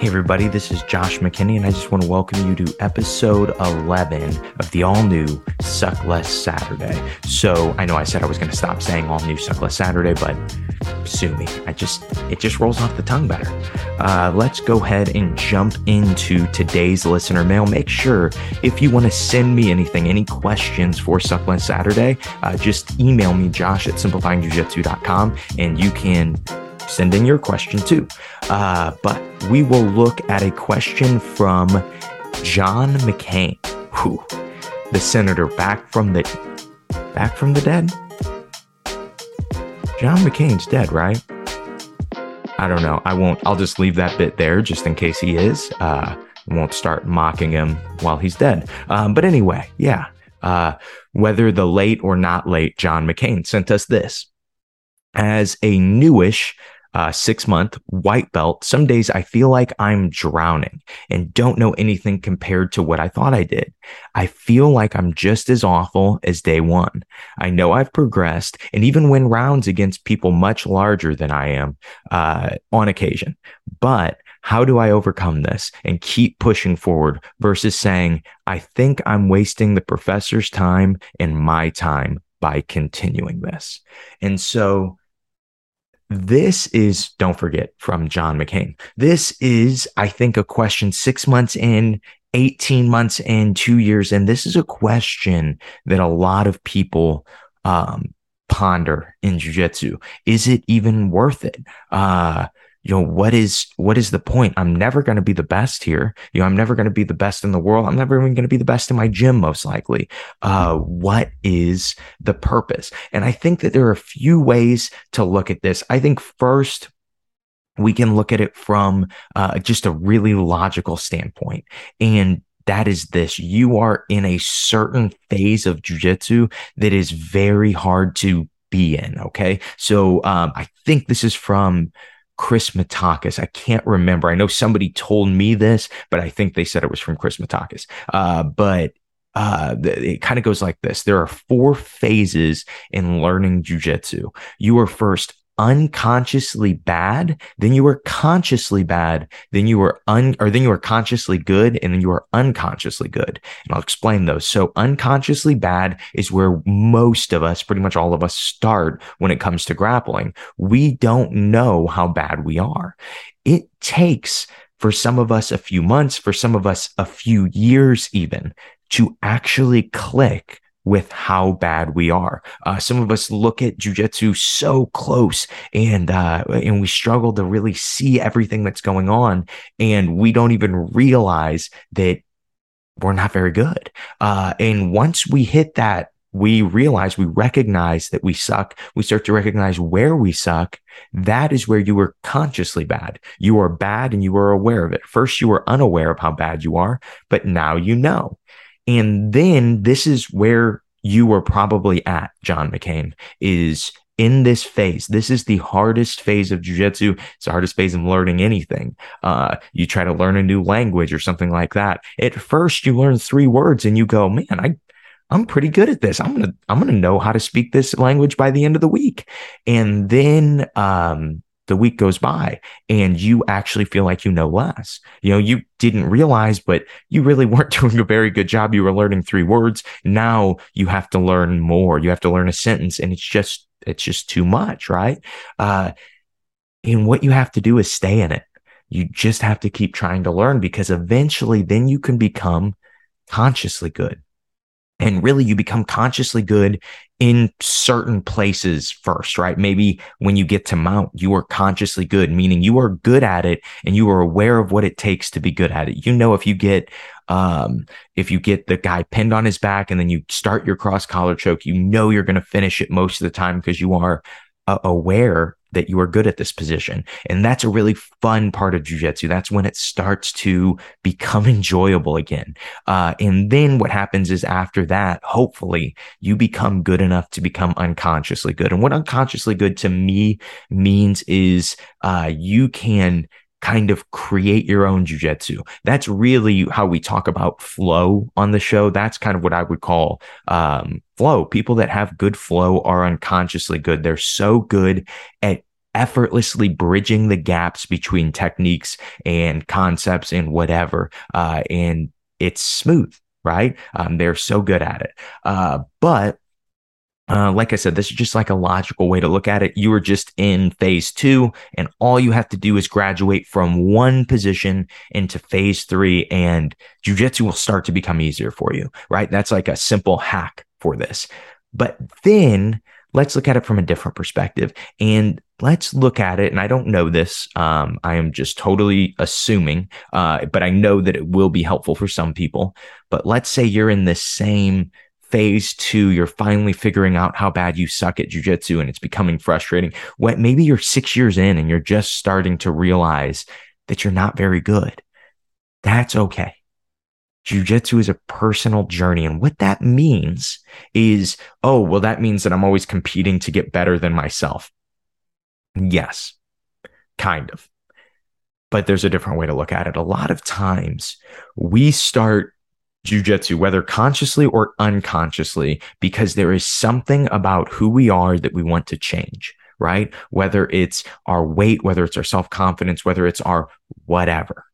Hey, everybody, this is Josh McKinney, and I just want to welcome you to episode 11 of the all new Suck Less Saturday. So, I know I said I was going to stop saying all new Suck Less Saturday, but sue me. I just, it just rolls off the tongue better. Uh, let's go ahead and jump into today's listener mail. Make sure if you want to send me anything, any questions for Suck Less Saturday, uh, just email me, josh at simplifyingjujitsu.com, and you can send in your question too. Uh, but we will look at a question from John McCain, who the senator back from the back from the dead. John McCain's dead, right? I don't know. I won't. I'll just leave that bit there, just in case he is. Uh, won't start mocking him while he's dead. Um, but anyway, yeah. Uh, whether the late or not late John McCain sent us this as a newish uh, six month white belt, some days I feel like I'm drowning and don't know anything compared to what I thought I did. I feel like I'm just as awful as day one. I know I've progressed and even win rounds against people much larger than I am uh, on occasion. But how do I overcome this and keep pushing forward versus saying, I think I'm wasting the professor's time and my time by continuing this? And so, this is, don't forget, from John McCain. This is, I think, a question six months in, 18 months in, two years in. This is a question that a lot of people um, ponder in jujitsu. Is it even worth it? Uh, you know what is what is the point? I'm never going to be the best here. You know i'm never going to be the best in the world. I'm never even going to be the best in my gym most likely. Uh what is the purpose? And i think that there are a few ways to look at this. I think first we can look at it from uh, just a really logical standpoint and that is this. You are in a certain phase of jujitsu that is very hard to be in okay? So um, i think this is from Chris Matakas. I can't remember. I know somebody told me this, but I think they said it was from Chris Matakas. Uh, but uh, it kind of goes like this. There are four phases in learning jujitsu. You are first unconsciously bad, then you were consciously bad, then you were un or then you were consciously good, and then you were unconsciously good. And I'll explain those. So unconsciously bad is where most of us, pretty much all of us, start when it comes to grappling. We don't know how bad we are. It takes for some of us a few months, for some of us a few years even to actually click with how bad we are. Uh, some of us look at jujitsu so close and, uh, and we struggle to really see everything that's going on. And we don't even realize that we're not very good. Uh, and once we hit that, we realize, we recognize that we suck. We start to recognize where we suck. That is where you were consciously bad. You are bad and you are aware of it. First, you were unaware of how bad you are, but now you know. And then this is where you were probably at, John McCain, is in this phase. This is the hardest phase of jujitsu. It's the hardest phase of learning anything. Uh, you try to learn a new language or something like that. At first, you learn three words and you go, man, I, I'm pretty good at this. I'm gonna, I'm gonna know how to speak this language by the end of the week. And then, um, the week goes by and you actually feel like you know less. You know, you didn't realize, but you really weren't doing a very good job. You were learning three words. Now you have to learn more. You have to learn a sentence and it's just, it's just too much, right? Uh, and what you have to do is stay in it. You just have to keep trying to learn because eventually then you can become consciously good. And really, you become consciously good in certain places first, right? Maybe when you get to mount, you are consciously good, meaning you are good at it and you are aware of what it takes to be good at it. You know, if you get, um, if you get the guy pinned on his back and then you start your cross collar choke, you know you're going to finish it most of the time because you are uh, aware that you are good at this position. And that's a really fun part of jujitsu. That's when it starts to become enjoyable again. Uh, and then what happens is after that, hopefully you become good enough to become unconsciously good. And what unconsciously good to me means is, uh, you can kind of create your own jujitsu. That's really how we talk about flow on the show. That's kind of what I would call um, flow. People that have good flow are unconsciously good. They're so good at effortlessly bridging the gaps between techniques and concepts and whatever. Uh, and it's smooth, right? Um, they're so good at it. Uh, but uh, like I said, this is just like a logical way to look at it. You are just in phase two, and all you have to do is graduate from one position into phase three, and jujitsu will start to become easier for you, right? That's like a simple hack for this. But then let's look at it from a different perspective and let's look at it. And I don't know this. Um, I am just totally assuming, uh, but I know that it will be helpful for some people. But let's say you're in the same phase two, you're finally figuring out how bad you suck at jujitsu and it's becoming frustrating. What maybe you're six years in and you're just starting to realize that you're not very good. That's okay. Jiu-jitsu is a personal journey. And what that means is, oh, well, that means that I'm always competing to get better than myself. Yes, kind of. But there's a different way to look at it. A lot of times we start jujitsu, whether consciously or unconsciously, because there is something about who we are that we want to change, right? Whether it's our weight, whether it's our self confidence, whether it's our whatever.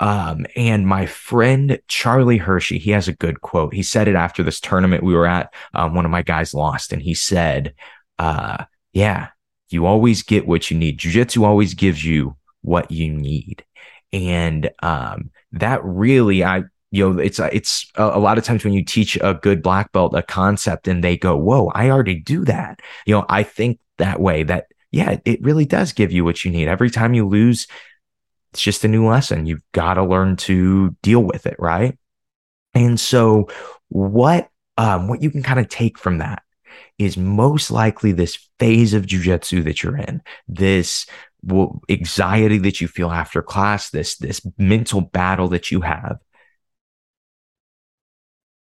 Um, and my friend Charlie Hershey, he has a good quote. He said it after this tournament we were at. Um, one of my guys lost, and he said, uh, "Yeah, you always get what you need. Jiu-jitsu always gives you what you need." And um, that really, I you know, it's it's a, a, lot of times when you teach a good black belt a concept, and they go, "Whoa, I already do that." You know, I think that way. That yeah, it really does give you what you need. Every time you lose it's just a new lesson. You've got to learn to deal with it, right? And so what um, what you can kind of take from that is most likely this phase of jujitsu that you're in, this anxiety that you feel after class, this this mental battle that you have.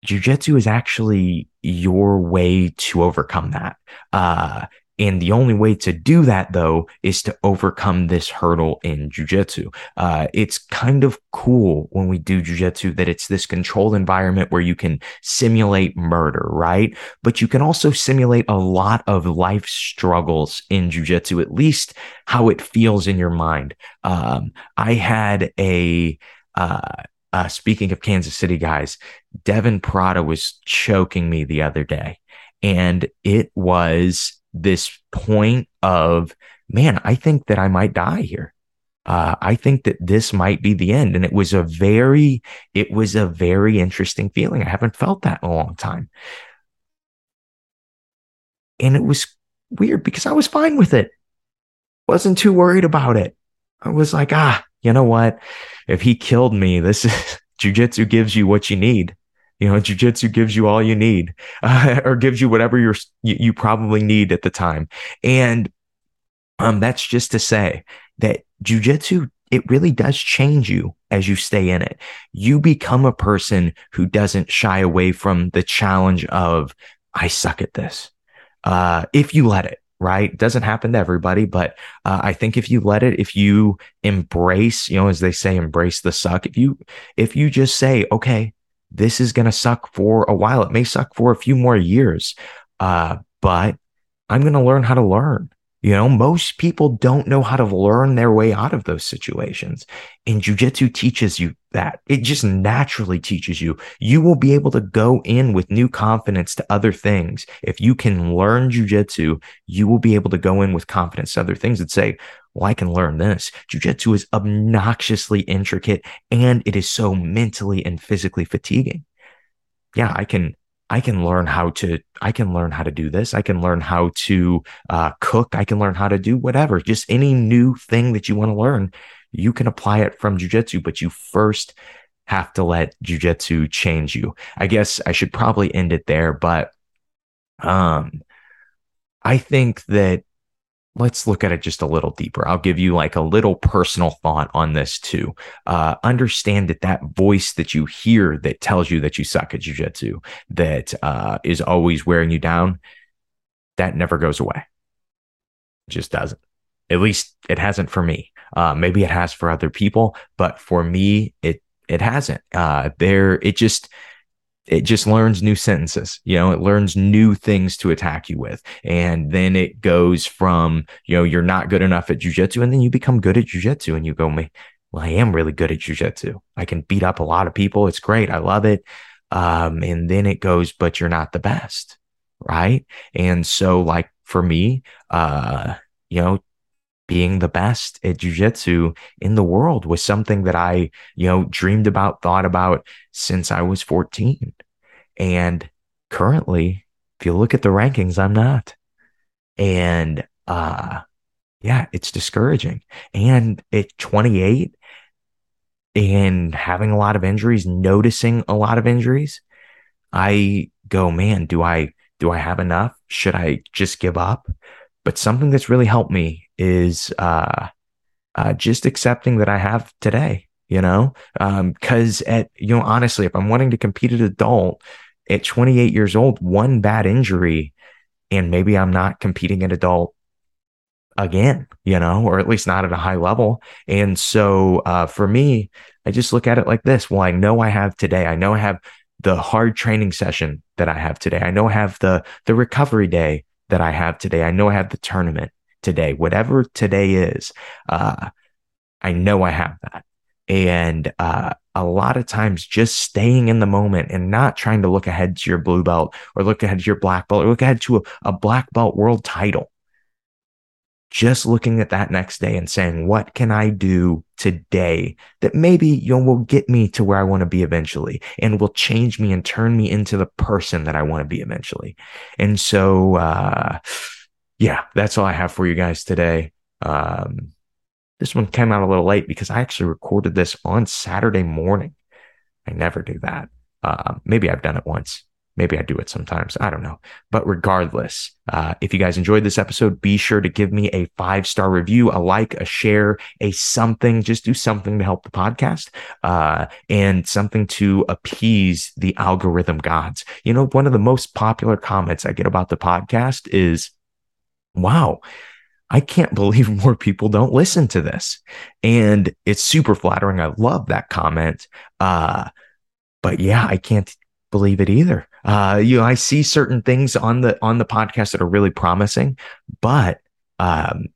Jiu-jitsu is actually your way to overcome that. Uh, and the only way to do that, though, is to overcome this hurdle in jujitsu. Uh, it's kind of cool when we do jujitsu that it's this controlled environment where you can simulate murder, right? But you can also simulate a lot of life struggles in jujitsu, at least how it feels in your mind. Um, I had a, uh, uh, speaking of Kansas City guys, Devin Prada was choking me the other day. And it was this point of, man, I think that I might die here. Uh, I think that this might be the end. And it was a very, it was a very interesting feeling. I haven't felt that in a long time. And it was weird because I was fine with it. Wasn't too worried about it. I was like, ah, you know what? If he killed me, this is jujitsu gives you what you need. You know, jujitsu gives you all you need, uh, or gives you whatever you're you, you probably need at the time. And um, that's just to say that jujitsu it really does change you as you stay in it. You become a person who doesn't shy away from the challenge of I suck at this. Uh, if you let it, right? Doesn't happen to everybody, but uh, I think if you let it, if you embrace, you know, as they say, embrace the suck. If you if you just say, okay, this is to suck for a while. It may suck for a few more years, uh, but I'm to learn how to learn. You know, most people don't know how to learn their way out of those situations. And jujitsu teaches you that. It just naturally teaches you. You will be able to go in with new confidence to other things. If you can learn jujitsu, you will be able to go in with confidence to other things and say, well, I can learn this. Jujitsu is obnoxiously intricate and it is so mentally and physically fatiguing. Yeah, I can, I can learn how to, I can learn how to do this. I can learn how to uh, cook. I can learn how to do whatever, just any new thing that you want to learn. You can apply it from jujitsu, but you first have to let jujitsu change you. I guess I should probably end it there, but um, I think that let's look at it just a little deeper. I'll give you like a little personal thought on this too. Uh, understand that that voice that you hear that tells you that you suck at jujitsu, that uh, is always wearing you down, that never goes away. It just doesn't. At least it hasn't for me. Uh, maybe it has for other people, but for me, it it hasn't. Uh, there, it just it just learns new sentences. You know, it learns new things to attack you with. And then it goes from, you know, you're not good enough at jujitsu. And then you become good at jujitsu and you go, well, I am really good at jujitsu. I can beat up a lot of people. It's great. I love it. Um, and then it goes, but you're not the best. Right. And so, like for me, uh, you know, being the best at jujitsu in the world was something that I, you know, dreamed about, thought about since I was 14. And currently, if you look at the rankings, I'm not. And uh yeah, it's discouraging. And at 28 and having a lot of injuries, noticing a lot of injuries, I go, man, do I do I have enough? Should I just give up? But something that's really helped me is uh, uh, just accepting that I have today, you know, because um, at, you know, honestly, if I'm wanting to compete at adult at 28 years old, one bad injury, and maybe I'm not competing at adult again, you know, or at least not at a high level. And so uh, for me, I just look at it like this. Well, I know I have today. I know I have the hard training session that I have today. I know I have the the recovery day that I have today. I know I have the tournament today, whatever today is. Uh, I know I have that. And uh, a lot of times, just staying in the moment and not trying to look ahead to your blue belt or look ahead to your black belt or look ahead to a, a black belt world title just looking at that next day and saying, what can I do today that maybe you know will get me to where I want to be eventually and will change me and turn me into the person that I want to be eventually. And so, uh, yeah, that's all I have for you guys today. Um, this one came out a little late because I actually recorded this on Saturday morning. I never do that. Uh, maybe I've done it once. Maybe I do it sometimes. I don't know. But regardless, uh, if you guys enjoyed this episode, be sure to give me a five star review, a like, a share, a something. Just do something to help the podcast uh, and something to appease the algorithm gods. You know, one of the most popular comments I get about the podcast is, wow. I can't believe more people don't listen to this. And it's super flattering. I love that comment. Uh, but yeah, I can't believe it either. Uh, you know, I see certain things on the on the podcast that are really promising, but um,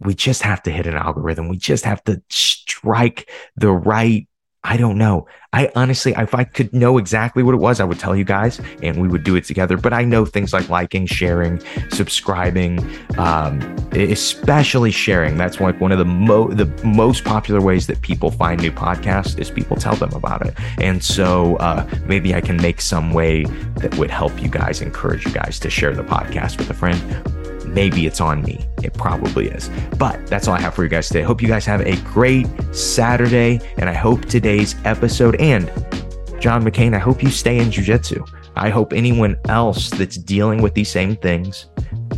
we just have to hit an algorithm. We just have to strike the right I don't know. I honestly, if I could know exactly what it was, I would tell you guys and we would do it together. But I know things like liking, sharing, subscribing, um, especially sharing. That's like one of the, mo- the most popular ways that people find new podcasts is people tell them about it. And so uh, maybe I can make some way that would help you guys, encourage you guys to share the podcast with a friend maybe it's on me. It probably is. But that's all I have for you guys today. Hope you guys have a great Saturday. And I hope today's episode and John McCain, I hope you stay in jujitsu. I hope anyone else that's dealing with these same things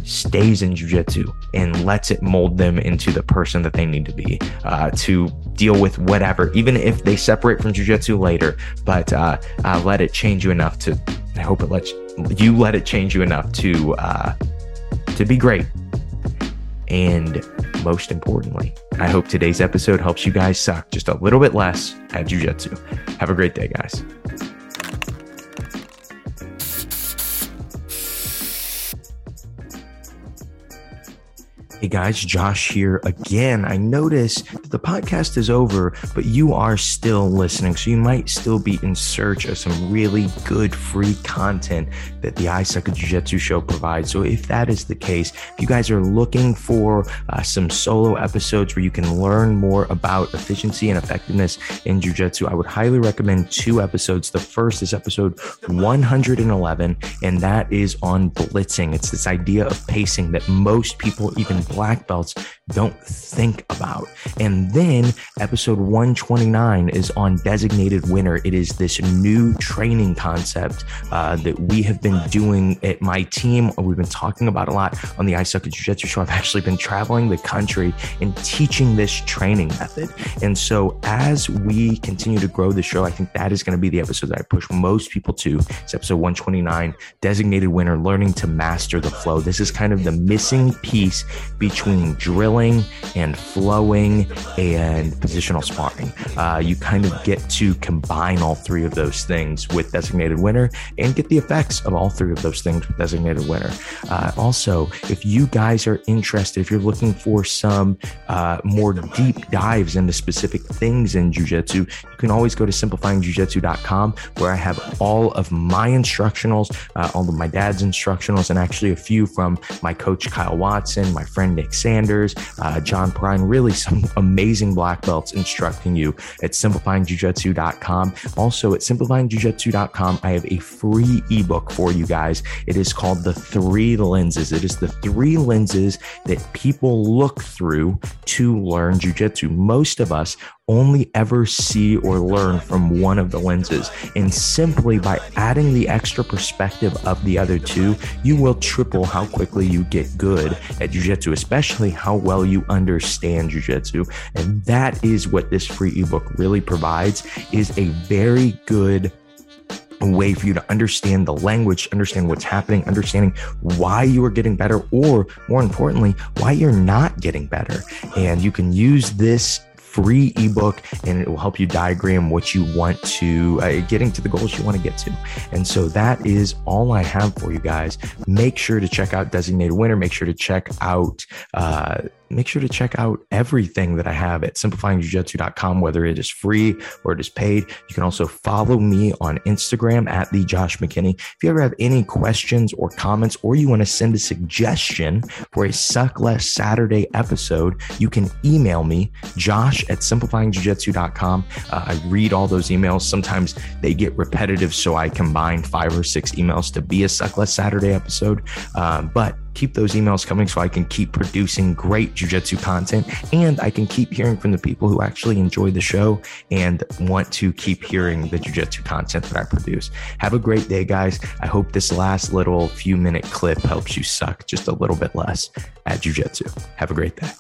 stays in jujitsu and lets it mold them into the person that they need to be uh, to deal with whatever, even if they separate from jujitsu later. But uh, uh, let it change you enough to. I hope it lets you let it change you enough to uh, to be great. And most importantly, I hope today's episode helps you guys suck just a little bit less at jujitsu. Have a great day, guys. Hey guys, Josh here again. I notice that the podcast is over, but you are still listening. So you might still be in search of some really good free content that the I Jiu Jitsu show provides. So if that is the case, if you guys are looking for uh, some solo episodes where you can learn more about efficiency and effectiveness in Jiu Jitsu, I would highly recommend two episodes. The first is episode 111, and that is on blitzing. It's this idea of pacing that most people, even black belts don't think about. And then episode 129 is on designated winner. It is this new training concept uh, that we have been doing at my team. We've been talking about a lot on the I Suck at Jiu Jitsu show. I've actually been traveling the country and teaching this training method. And so as we continue to grow the show, I think that is going to be the episode that I push most people to. It's episode 129, designated winner, learning to master the flow. This is kind of the missing piece between drilling and flowing and positional sparring. Uh, you kind of get to combine all three of those things with Designated Winner and get the effects of all three of those things with Designated Winner. Uh, also, if you guys are interested, if you're looking for some uh, more deep dives into specific things in jujitsu, you can always go to simplifyingjujitsu.com where I have all of my instructionals, uh, all of my dad's instructionals, and actually a few from my coach Kyle Watson, my friend Nick Sanders, uh, John Prine, really some amazing black belts instructing you at simplifyingjujitsu.com. Also at simplifyingjujitsu.com, I have a free ebook for you guys. It is called The Three Lenses. It is the three lenses that people look through to learn jujitsu. Most of us only ever see or learn from one of the lenses. And simply by adding the extra perspective of the other two, you will triple how quickly you get good at jujitsu, especially how well you understand jujitsu. And that is what this free ebook really provides is a very good way for you to understand the language, understand what's happening, understanding why you are getting better, or more importantly, why you're not getting better. And you can use this free ebook and it will help you diagram what you want to uh, getting to the goals you want to get to. And so that is all I have for you guys. Make sure to check out Designated Winner. Make sure to check out uh, make sure to check out everything that I have at simplifyingjujitsu.com, whether it is free or it is paid. You can also follow me on Instagram at the Josh McKinney. If you ever have any questions or comments, or you want to send a suggestion for a Suck Less Saturday episode, you can email me, josh at simplifyingjujitsu.com. Uh, I read all those emails. Sometimes they get repetitive, so I combine five or six emails to be a Suck Less Saturday episode. Um, but keep those emails coming so I can keep producing great jujitsu content and I can keep hearing from the people who actually enjoy the show and want to keep hearing the jujitsu content that I produce. Have a great day, guys. I hope this last little few minute clip helps you suck just a little bit less at jujitsu. Have a great day.